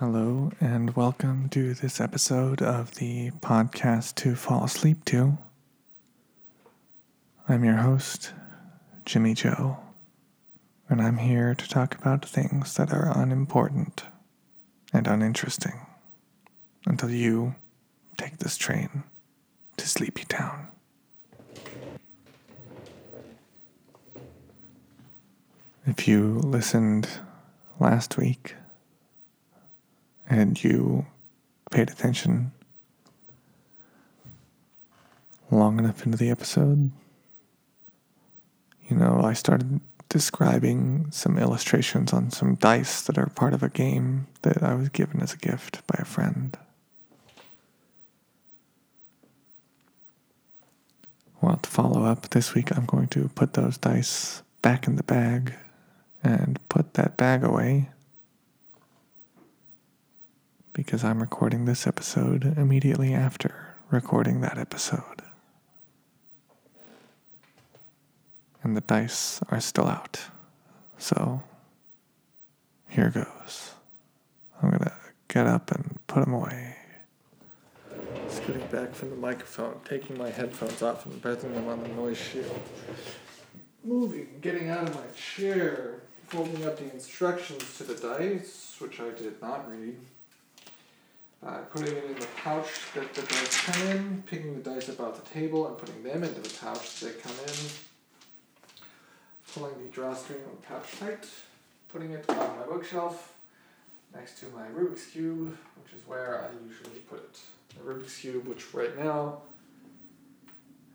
Hello, and welcome to this episode of the podcast to fall asleep to. I'm your host, Jimmy Joe, and I'm here to talk about things that are unimportant and uninteresting until you take this train to Sleepy Town. If you listened last week, and you paid attention long enough into the episode, you know, I started describing some illustrations on some dice that are part of a game that I was given as a gift by a friend. Well, to follow up this week, I'm going to put those dice back in the bag and put that bag away because I'm recording this episode immediately after recording that episode. And the dice are still out. So here goes. I'm going to get up and put them away. Scooting back from the microphone, taking my headphones off and pressing them on the noise shield. Moving, getting out of my chair, folding up the instructions to the dice, which I did not read uh, putting it in the pouch that the dice come in, picking the dice up off the table and putting them into the pouch that they come in, pulling the drawstring on the pouch tight, putting it on my bookshelf next to my Rubik's Cube, which is where I usually put it. The Rubik's Cube, which right now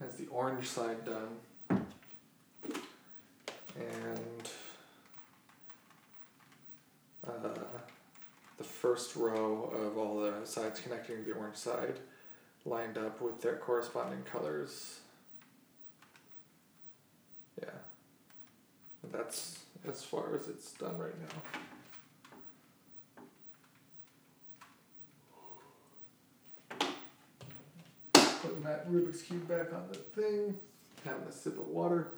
has the orange side done, and uh, first row of all the sides connecting to the orange side lined up with their corresponding colors. Yeah. That's as far as it's done right now. Putting that Rubik's Cube back on the thing, having a sip of water.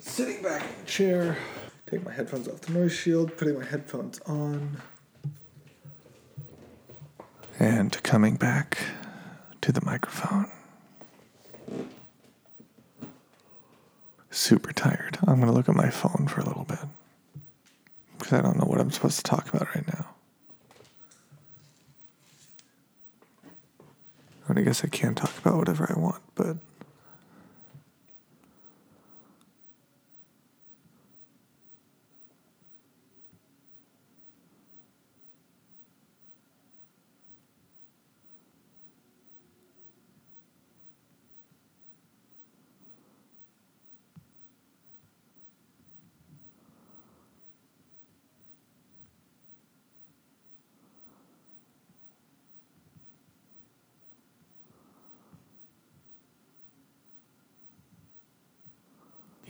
Sitting back in the chair. Take my headphones off the noise shield, putting my headphones on. And coming back to the microphone. Super tired. I'm going to look at my phone for a little bit. Because I don't know what I'm supposed to talk about right now. I guess I can talk about whatever I want, but.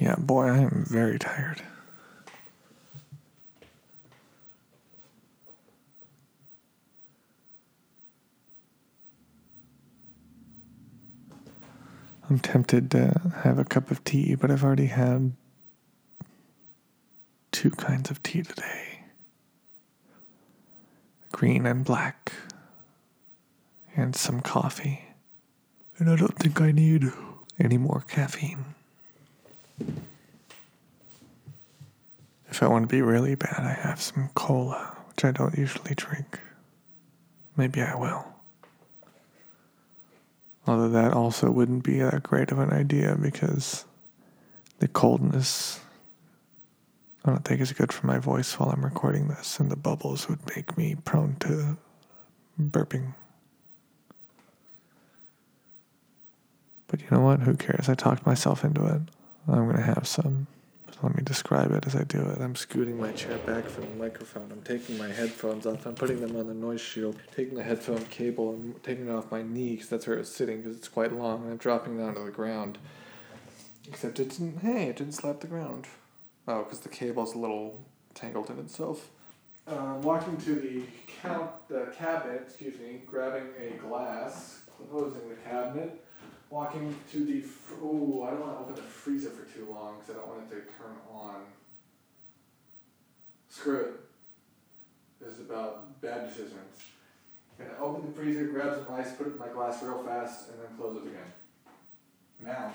Yeah, boy, I am very tired. I'm tempted to have a cup of tea, but I've already had two kinds of tea today green and black, and some coffee. And I don't think I need any more caffeine. If I want to be really bad, I have some cola, which I don't usually drink. Maybe I will. Although that also wouldn't be that great of an idea because the coldness I don't think is good for my voice while I'm recording this, and the bubbles would make me prone to burping. But you know what? Who cares? I talked myself into it. I'm going to have some. So let me describe it as I do it. I'm scooting my chair back from the microphone. I'm taking my headphones off. I'm putting them on the noise shield. Taking the headphone cable and taking it off my knee because that's where it's sitting because it's quite long. And I'm dropping it onto the ground. Except it didn't. Hey, it didn't slap the ground. Oh, because the cable's a little tangled in itself. Uh, walking to the count, the cabinet, excuse me, grabbing a glass, closing the cabinet, walking to the. Fr- Ooh, I don't want to open the freezer for too long because I don't want it to turn on. screw it. This is about bad decisions. Gonna open the freezer, grab some ice, put it in my glass real fast, and then close it again. Now.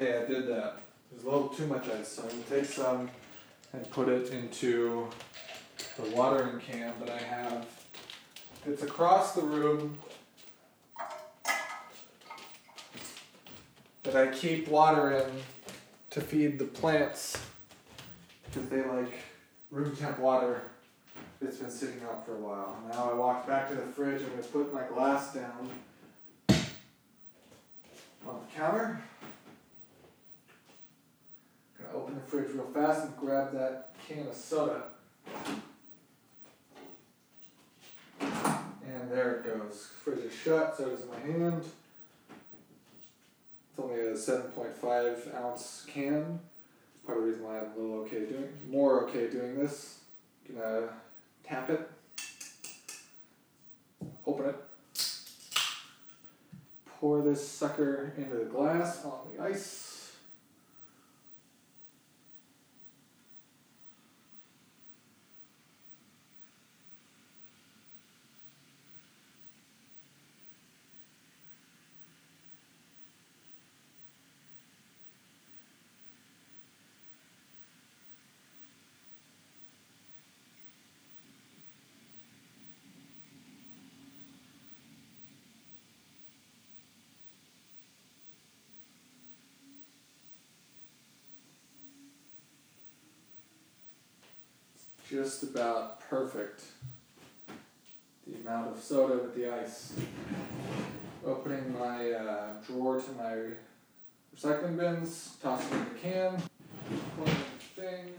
Okay, I did that. There's a little too much ice, so I'm gonna take some and put it into the watering can that I have. It's across the room that I keep water in to feed the plants because they like room temp water that's been sitting out for a while. Now I walk back to the fridge, I'm gonna put my glass down on the counter. Gonna open the fridge real fast and grab that can of soda. And there it goes. Fridge is shut, soda's in my hand. It's only a seven point five ounce can. Part of the reason why I'm a little okay doing more okay doing this. Gonna tap it. Open it. Pour this sucker into the glass on the ice. Just about perfect. The amount of soda with the ice. Opening my uh, drawer to my recycling bins, tossing in the can, closing the thing,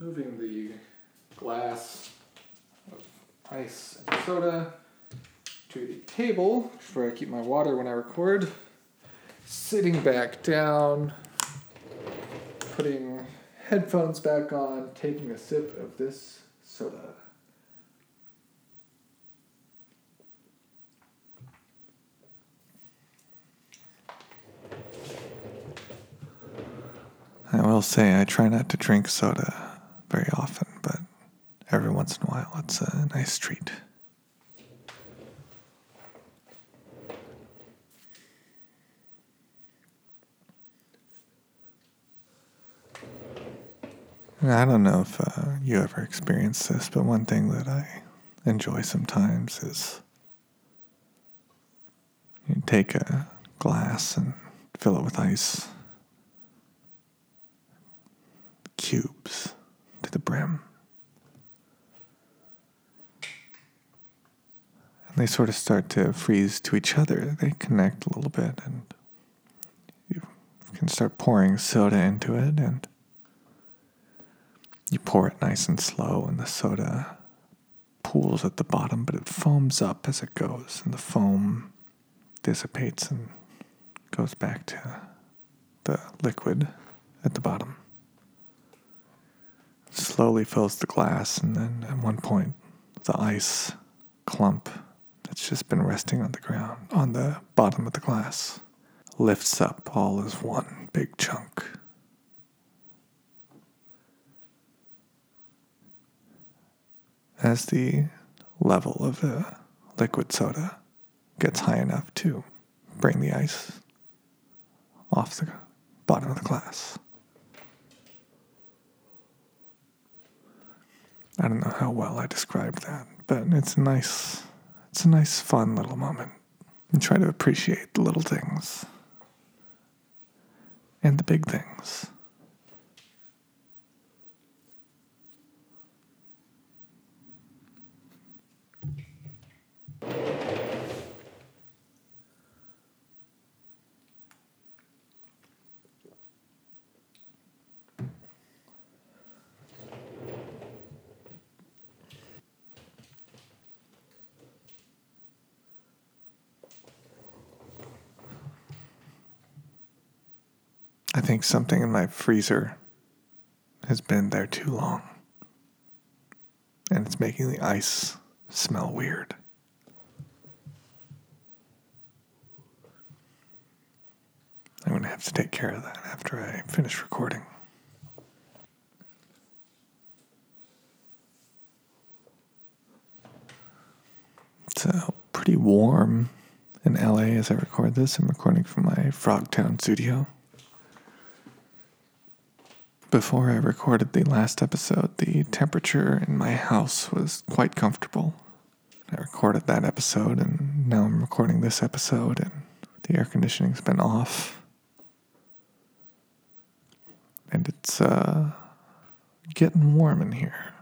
moving the glass of ice and soda to the table, where I keep my water when I record, sitting back down putting headphones back on, taking a sip of this soda. I will say I try not to drink soda very often, but every once in a while it's a nice treat. I don't know if uh, you ever experienced this, but one thing that I enjoy sometimes is you take a glass and fill it with ice, cubes to the brim. And they sort of start to freeze to each other. They connect a little bit, and you can start pouring soda into it and you pour it nice and slow, and the soda pools at the bottom, but it foams up as it goes, and the foam dissipates and goes back to the liquid at the bottom. Slowly fills the glass, and then at one point, the ice clump that's just been resting on the ground, on the bottom of the glass, lifts up all as one big chunk. As the level of the liquid soda gets high enough to bring the ice off the bottom of the glass. I don't know how well I described that, but it's a nice it's a nice fun little moment. And try to appreciate the little things and the big things. I think something in my freezer has been there too long. and it's making the ice smell weird. I'm going to have to take care of that after I finish recording. It's uh, pretty warm in LA as I record this. I'm recording from my Frogtown studio. Before I recorded the last episode, the temperature in my house was quite comfortable. I recorded that episode, and now I'm recording this episode, and the air conditioning's been off. And it's uh, getting warm in here.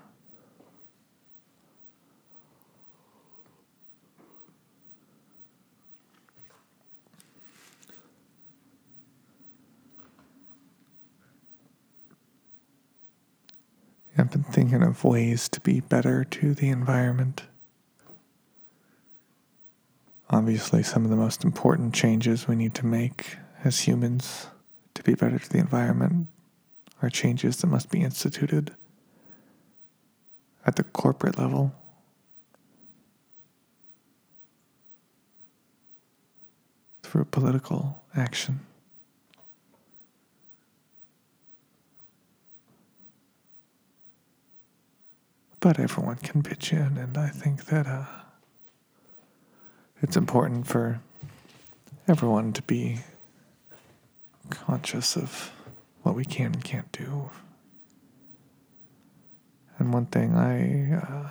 I've been thinking of ways to be better to the environment. Obviously, some of the most important changes we need to make as humans to be better to the environment are changes that must be instituted at the corporate level. Through political action. but everyone can pitch in, and I think that uh, it's important for everyone to be conscious of what we can and can't do. And one thing I uh,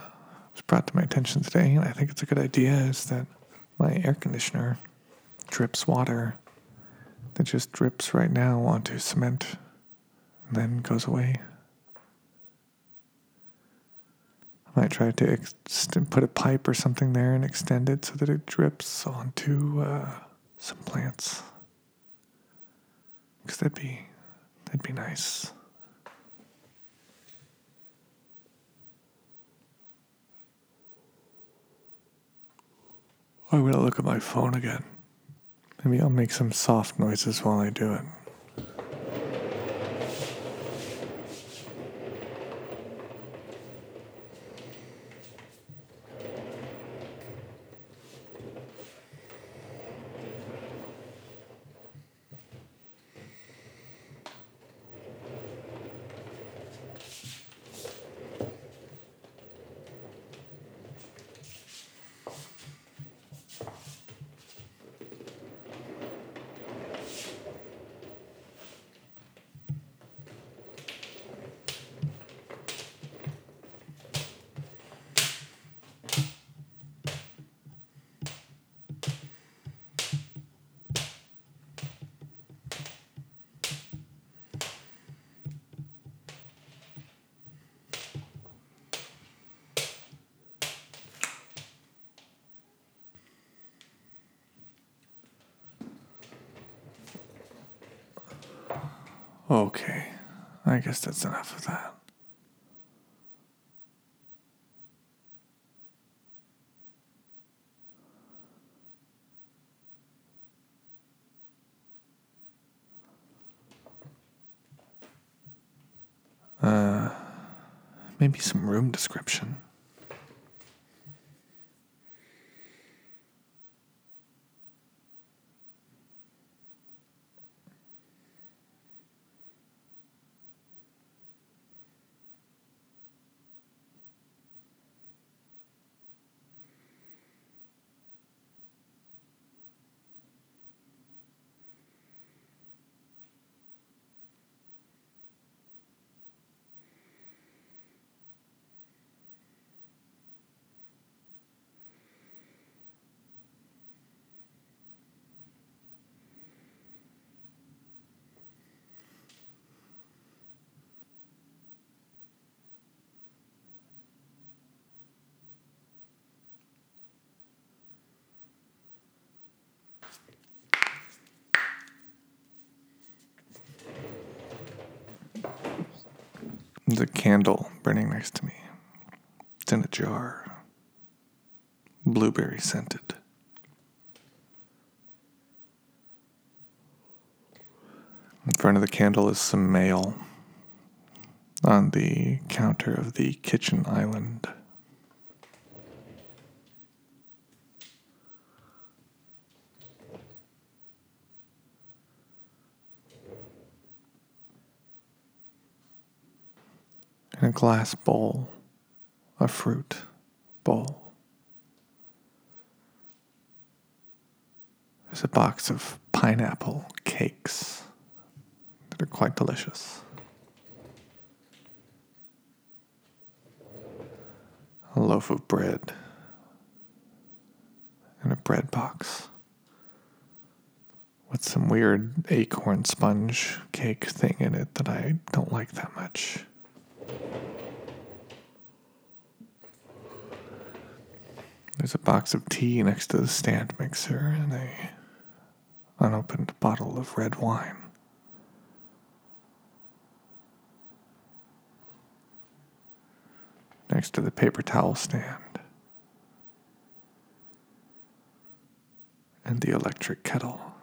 was brought to my attention today, and I think it's a good idea, is that my air conditioner drips water that just drips right now onto cement and then goes away. I might try to ex- put a pipe or something there and extend it so that it drips onto uh, some plants. Because that'd be that'd be nice. I'm gonna look at my phone again. Maybe I'll make some soft noises while I do it. Okay, I guess that's enough of that. Uh, maybe some room description. There's a candle burning next to me. It's in a jar. Blueberry scented. In front of the candle is some mail on the counter of the kitchen island in a glass bowl, a fruit bowl. There's a box of pineapple cakes that are quite delicious. A loaf of bread and a bread box with some weird acorn sponge cake thing in it that I don't like that much. There's a box of tea next to the stand mixer and a unopened bottle of red wine. Next to the paper towel stand. And the electric kettle.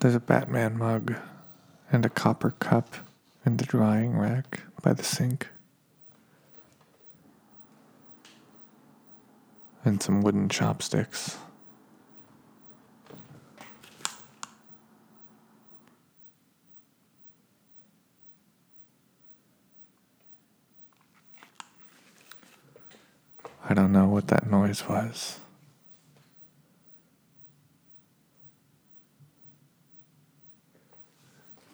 There's a Batman mug and a copper cup in the drying rack by the sink. And some wooden chopsticks. I don't know what that noise was.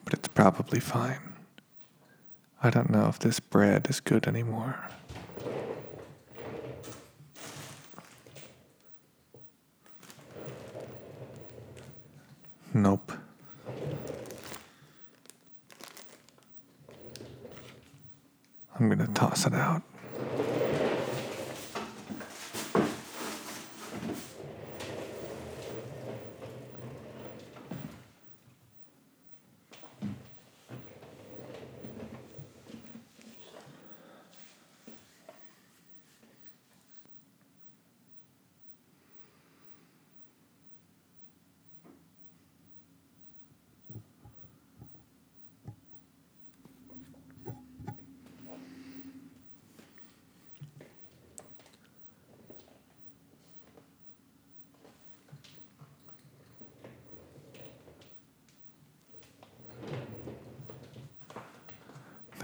But it's probably fine. I don't know if this bread is good anymore. Nope. I'm gonna toss it out.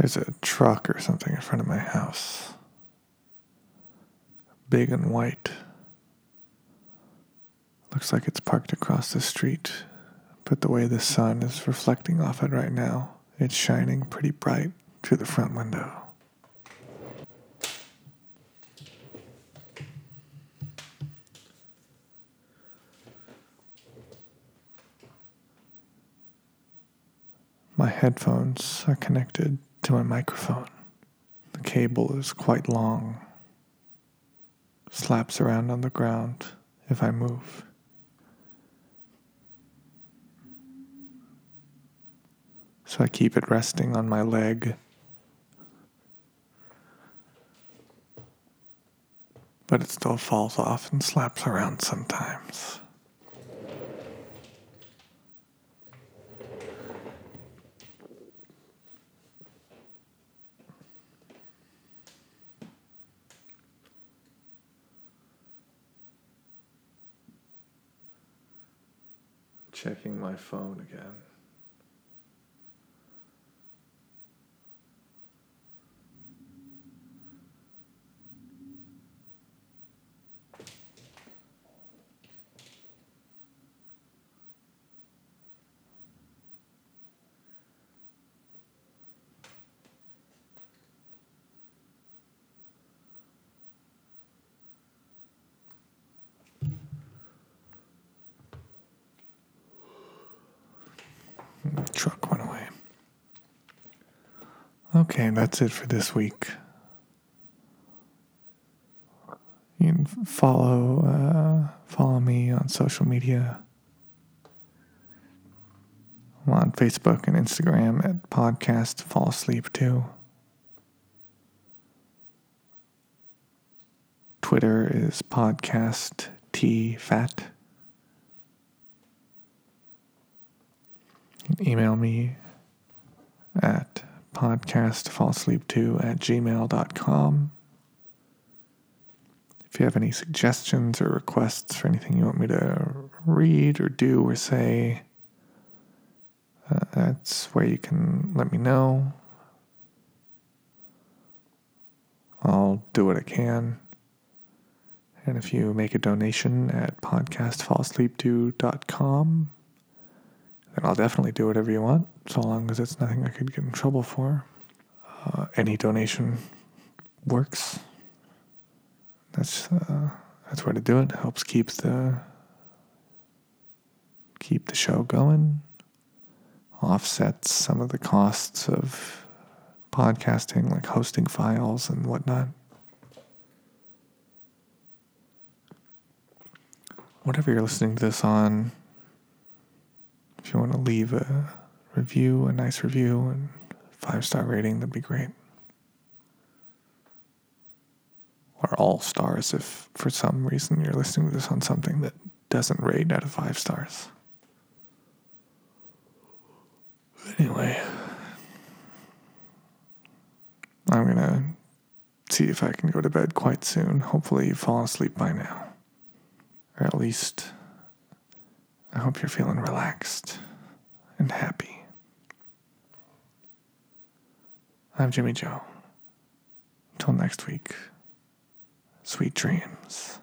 There's a truck or something in front of my house. Big and white. Looks like it's parked across the street, but the way the sun is reflecting off it right now, it's shining pretty bright through the front window. My headphones are connected to my microphone. The cable is quite long, slaps around on the ground if I move. So I keep it resting on my leg. But it still falls off and slaps around sometimes. Checking my phone again. Okay, that's it for this week. You can follow uh, follow me on social media. I'm on Facebook and Instagram at podcast fall asleep too. Twitter is podcast t fat. Email me at podcastfallsleep2 at gmail.com. If you have any suggestions or requests for anything you want me to read or do or say, uh, that's where you can let me know. I'll do what I can. And if you make a donation at podcastfallsleep2.com, then I'll definitely do whatever you want, so long as it's nothing I could get in trouble for. Uh, any donation works. That's uh, that's where to do it. Helps keep the keep the show going. Offsets some of the costs of podcasting, like hosting files and whatnot. Whatever you're listening to this on, if you want to leave a review, a nice review, and five star rating, that'd be great. Or all stars if for some reason you're listening to this on something that doesn't rate out of five stars. Anyway, I'm to see if I can go to bed quite soon. Hopefully, you've fallen asleep by now. Or at least, I hope you're feeling relaxed and happy. I'm Jimmy Joe. Until next week, sweet dreams.